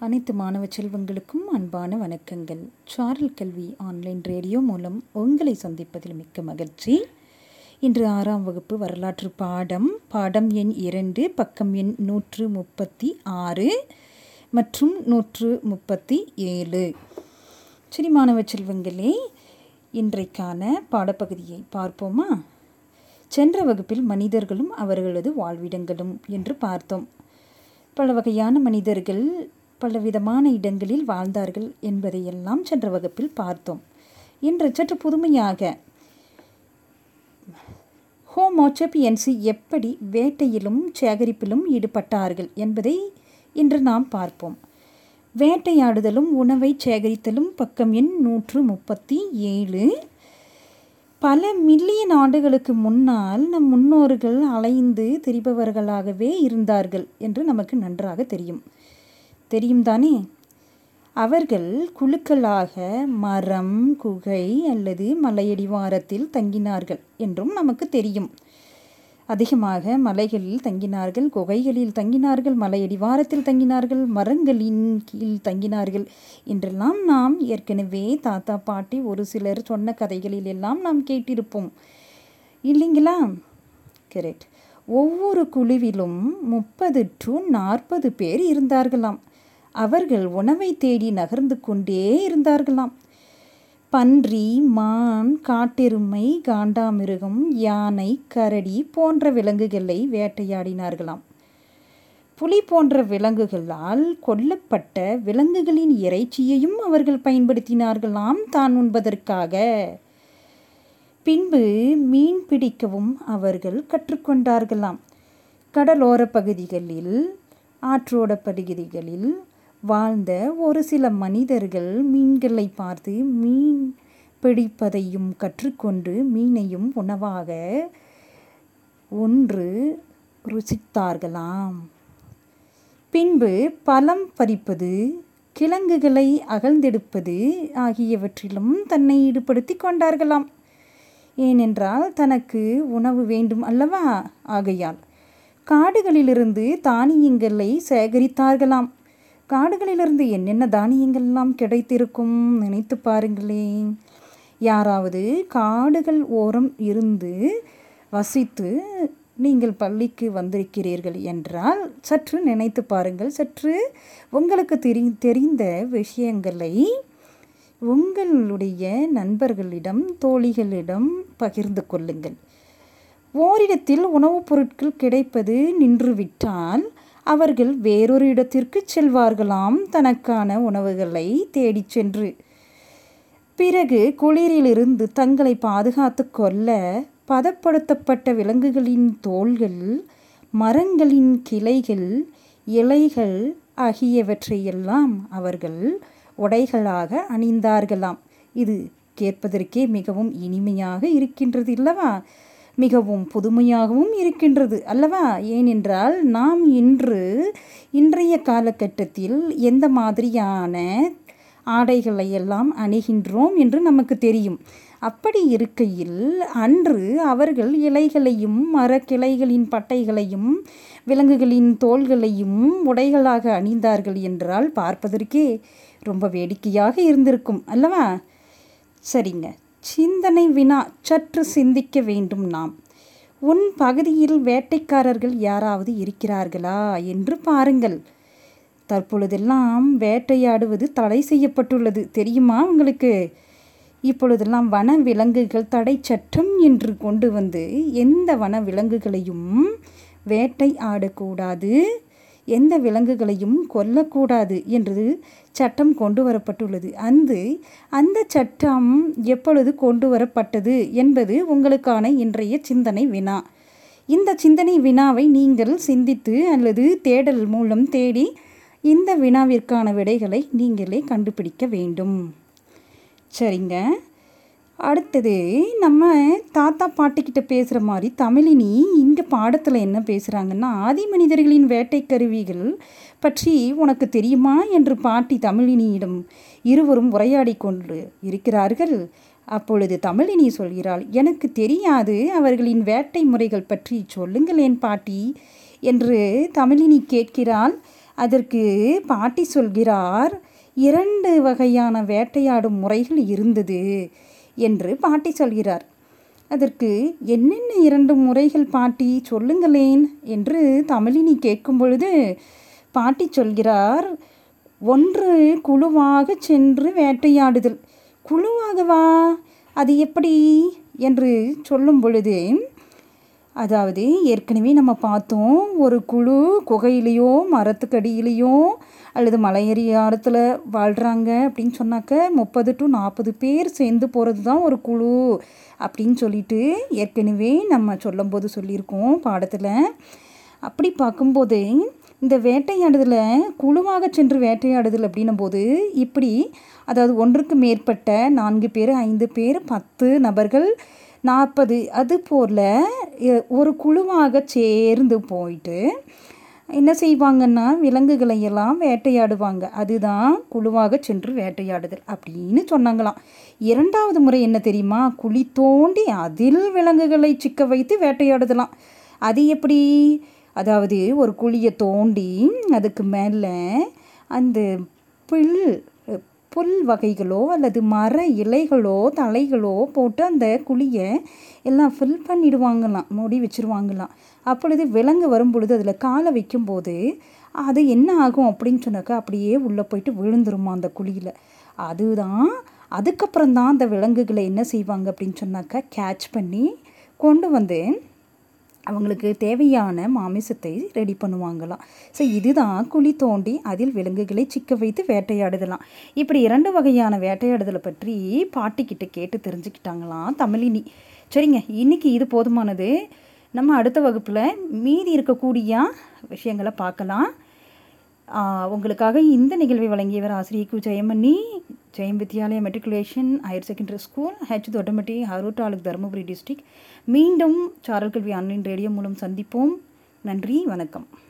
அனைத்து மாணவ செல்வங்களுக்கும் அன்பான வணக்கங்கள். சாரல் கல்வி ஆன்லைன் ரேடியோ மூலம் உங்களை சந்திப்பதில் மிக்க மகிழ்ச்சி. இன்று ஆறாம் வகுப்பு வரலாற்று பாடம். பாடம் எண் இரண்டு பக்கம் எண் நூற்று முப்பத்தி ஆறு மற்றும் நூற்று முப்பத்தி ஏழு. சரி மாணவ செல்வங்களே இன்றைக்கான பாடப்பகுதியை பார்ப்போமா? சென்ற வகுப்பில் மனிதர்களும் அவர்களது வாழ்விடங்களும் என்று பார்த்தோம். பல வகையான மனிதர்கள் பலவிதமான இடங்களில் வாழ்ந்தார்கள் என்பதையெல்லாம் சென்ற வகுப்பில் பார்த்தோம். இன்று சற்று புதுமையாக ஹோமோச்சபியன்ஸு எப்படி வேட்டையிலும் சேகரிப்பிலும் ஈடுபட்டார்கள் என்பதை இன்று நாம் பார்ப்போம். வேட்டையாடுதலும் உணவை சேகரித்தலும் பக்கம் எண் நூற்று முப்பத்தி ஏழு. பல மில்லியன் ஆண்டுகளுக்கு முன்னால் நம் முன்னோர்கள் அலைந்து திரிபவர்களாகவே இருந்தார்கள் என்று நமக்கு நன்றாக தெரியும். தெரியும் தானே அவர்கள் குழுக்களாக மரம் குகை அல்லது மலையடிவாரத்தில் தங்கினார்கள் என்றும் நமக்கு தெரியும். அதிகமாக மலைகளில் தங்கினார்கள் குகைகளில் தங்கினார்கள் மலையடிவாரத்தில் தங்கினார்கள் மரங்களின் கீழ் தங்கினார்கள் என்றெல்லாம் நாம் ஏற்கனவே தாத்தா பாட்டி ஒரு சிலர் சொன்ன கதைகளில் எல்லாம் நாம் கேட்டிருப்போம். இல்லைங்களா? கரெக்ட் ஒவ்வொரு குழுவிலும் முப்பது டு நாற்பது பேர் இருந்தார்களாம். அவர்கள் உணவை தேடி நகர்ந்து கொண்டே இருந்தார்களாம். பன்றி மான் காட்டெருமை காண்டாமிருகம் யானை கரடி போன்ற விலங்குகளை வேட்டையாடினார்களாம். புலி போன்ற விலங்குகளால் கொல்லப்பட்ட விலங்குகளின் இறைச்சியையும் அவர்கள் பயன்படுத்தினார்களாம் தான் உண்பதற்காக. பின்பு மீன் பிடிக்கவும் அவர்கள் கற்றுக்கொண்டார்களாம். கடலோர பகுதிகளில் ஆற்றோட பகுதிகளில் வாழ்ந்த ஒரு சில மனிதர்கள் மீன்களை பார்த்து மீன் பிடிப்பதையும் கற்றுக்கொண்டு மீனையும் உணவாக ஒன்று ருசித்தார்களாம். பின்பு பழம் பறிப்பது கிழங்குகளை அகழ்ந்தெடுப்பது ஆகியவற்றிலும் தன்னை ஈடுபடுத்தி கொண்டார்களாம். ஏனென்றால் தனக்கு உணவு வேண்டும் அல்லவா? ஆகையால் காடுகளிலிருந்து தானியங்களை சேகரித்தார்களாம். காடுகளிலிருந்து என்னென்ன தானியங்கள்லாம் கிடைத்திருக்கும் நினைத்து பாருங்களேன் யாராவது காடுகள் ஓரம் இருந்து வசித்து நீங்கள் பள்ளிக்கு வந்திருக்கிறீர்கள் என்றால் சற்று நினைத்து பாருங்கள். சற்று உங்களுக்கு தெரி தெரிந்த விஷயங்களை உங்களுடைய நண்பர்களிடம் தோழிகளிடம் பகிர்ந்து கொள்ளுங்கள். ஓரிடத்தில் உணவுப் பொருட்கள் கிடைப்பது நின்றுவிட்டால் அவர்கள் வேறொரு இடத்திற்கு செல்வார்களாம் தனக்கான உணவுகளை தேடிச் சென்று. பிறகு குளிரிலிருந்து தங்களை பாதுகாத்து கொள்ள பதப்படுத்தப்பட்ட விலங்குகளின் தோள்கள் மரங்களின் கிளைகள் இலைகள் ஆகியவற்றையெல்லாம் அவர்கள் உடைகளாக அணிந்தார்களாம். இது கேட்பதற்கே மிகவும் இனிமையாக இருக்கின்றது இல்லவா மிகவும் புதுமையாகவும் இருக்கின்றது அல்லவா? ஏனென்றால் நாம் இன்று இன்றைய காலகட்டத்தில் எந்த மாதிரியான ஆடைகளை எல்லாம் அணிகின்றோம் என்று நமக்கு தெரியும். அப்படி இருக்கையில் அன்று அவர்கள் இலைகளையும் மரக்கிளைகளின் பட்டைகளையும் விலங்குகளின் தோள்களையும் உடைகளாக அணிந்தார்கள் என்றால் பார்ப்பதற்கே ரொம்ப வேடிக்கையாக இருந்திருக்கும் அல்லவா? சரிங்க. சிந்தனை வினா சற்று சிந்திக்க வேண்டும் நாம். உன் பகுதியில் வேட்டைக்காரர்கள் யாராவது இருக்கிறார்களா என்று பாருங்கள். தற்பொழுதெல்லாம் வேட்டையாடுவது தடை செய்யப்பட்டுள்ளது. தெரியுமா உங்களுக்கு? இப்பொழுதெல்லாம் வன விலங்குகள் தடை சட்டம் என்று கொண்டு வந்து எந்த வன விலங்குகளையும் வேட்டை ஆடக்கூடாது எந்த விலங்குகளையும் கொல்லக்கூடாது என்று சட்டம் கொண்டு வரப்பட்டுள்ளது. அந்த அந்த சட்டம் எப்பொழுது கொண்டு வரப்பட்டது என்பது உங்களுக்கான இன்றைய சிந்தனை வினா. இந்த சிந்தனை வினாவை நீங்கள் சிந்தித்து அல்லது தேடல் மூலம் தேடி இந்த வினாவிற்கான விடைகளை நீங்களே கண்டுபிடிக்க வேண்டும். சரிங்க. அடுத்தது நம்ம தாத்தா பாட்டிக்கிட்ட பேசுகிற மாதிரி தமிழினி இந்த பாடத்தில் என்ன பேசுகிறாங்கன்னா ஆதி மனிதர்களின் வேட்டை கருவிகள் பற்றி உனக்கு தெரியுமா? என்று பாட்டி தமிழினியிடம் இருவரும் உரையாடி கொண்டு இருக்கிறார்கள். அப்பொழுது தமிழினி சொல்கிறாள் எனக்கு தெரியாது அவர்களின் வேட்டை முறைகள் பற்றி சொல்லுங்களேன் பாட்டி என்று தமிழினி கேட்கிறாள். அதற்கு பாட்டி சொல்கிறார் இரண்டு வகையான வேட்டையாடும் முறைகள் இருந்தது. என்று பாட்டி சொல்கிறார். அதற்கு என்னென்ன இரண்டு முறைகள் பாட்டி? சொல்லுங்களேன் என்று தமிழினி கேட்கும் பொழுது பாட்டி சொல்கிறார் ஒன்று குழுவாக சென்று வேட்டையாடுதல். குழுவாகவா? அது எப்படி? என்று சொல்லும் பொழுது அதாவது ஏற்கனவே நம்ம பார்த்தோம் ஒரு குழு குகையிலையோ மரத்துக்கடியிலையோ அல்லது மலையறியாரத்தில் வாழ்கிறாங்க அப்படின்னு சொன்னாக்க முப்பது டு நாற்பது பேர் சேர்ந்து போகிறது தான் ஒரு குழு அப்படின்னு சொல்லிட்டு ஏற்கனவே நம்ம சொல்லும்போது சொல்லியிருக்கோம் பாடத்தில். அப்படி பார்க்கும்போது இந்த வேட்டையாடுதலில் குழுவாக சென்று வேட்டையாடுதல் அப்படின்னும் போது இப்படி அதாவது ஒன்றுக்கு மேற்பட்ட நான்கு பேர் ஐந்து பேர் பத்து நபர்கள் நாற்பது அது போல் ஒரு குழுவாக சேர்ந்து போயிட்டு என்ன செய்வாங்கன்னா விலங்குகளை எல்லாம் வேட்டையாடுவாங்க. அதுதான் குழுவாக சென்று வேட்டையாடுதல் அப்படின்னு சொன்னாங்களாம். இரண்டாவது முறை என்ன தெரியுமா? குழி தோண்டி அதில் விலங்குகளை சிக்க வைத்து வேட்டையாடுதலாம். அது எப்படி? அதாவது ஒரு குழியை தோண்டி அதுக்கு மேலே அந்த புல் புல் வகைகளோ அல்லது மர இலைகளோ தலைகளோ போட்டு அந்த குழியை எல்லாம் ஃபில் பண்ணிடுவாங்களாம் மூடி வச்சுருவாங்களாம். அப்பொழுது விலங்கு வரும் பொழுது அதில் காலை வைக்கும்போது அது என்ன ஆகும் அப்படின்னு சொன்னாக்கா அப்படியே உள்ளே போயிட்டு விழுந்துருமா அந்த குழியில். அதுதான் அதுக்கப்புறம் தான் அந்த விலங்குகளை என்ன செய்வாங்க அப்படின்னு சொன்னாக்கா கேட்ச் பண்ணி கொண்டு வந்து அவங்களுக்கு தேவையான மாமிசத்தை ரெடி பண்ணுவாங்களாம். ஸோ இதுதான் குழி தோண்டி அதில் விலங்குகளை சிக்க வைத்து வேட்டையாடுதலாம். இப்படி இரண்டு வகையான வேட்டையாடுதலை பற்றி பாட்டிக்கிட்ட கேட்டு தெரிஞ்சுக்கிட்டாங்களாம் தமிழினி. சரிங்க இன்றைக்கி இது போதுமானது. நம்ம அடுத்த வகுப்பில் மீதி இருக்கக்கூடிய விஷயங்களை பார்க்கலாம். உங்களுக்காக இந்த நிகழ்வை வழங்கியவர் ஆசிரியர் Ku Jayamani. Jayam Vidyalaya matriculation higher secondary school H Thottamatti Harur taluk Dharmapuri district மீண்டும் சாரல் கல்வி ஆன்லைன் ரேடியோ மூலம் சந்திப்போம். நன்றி வணக்கம்.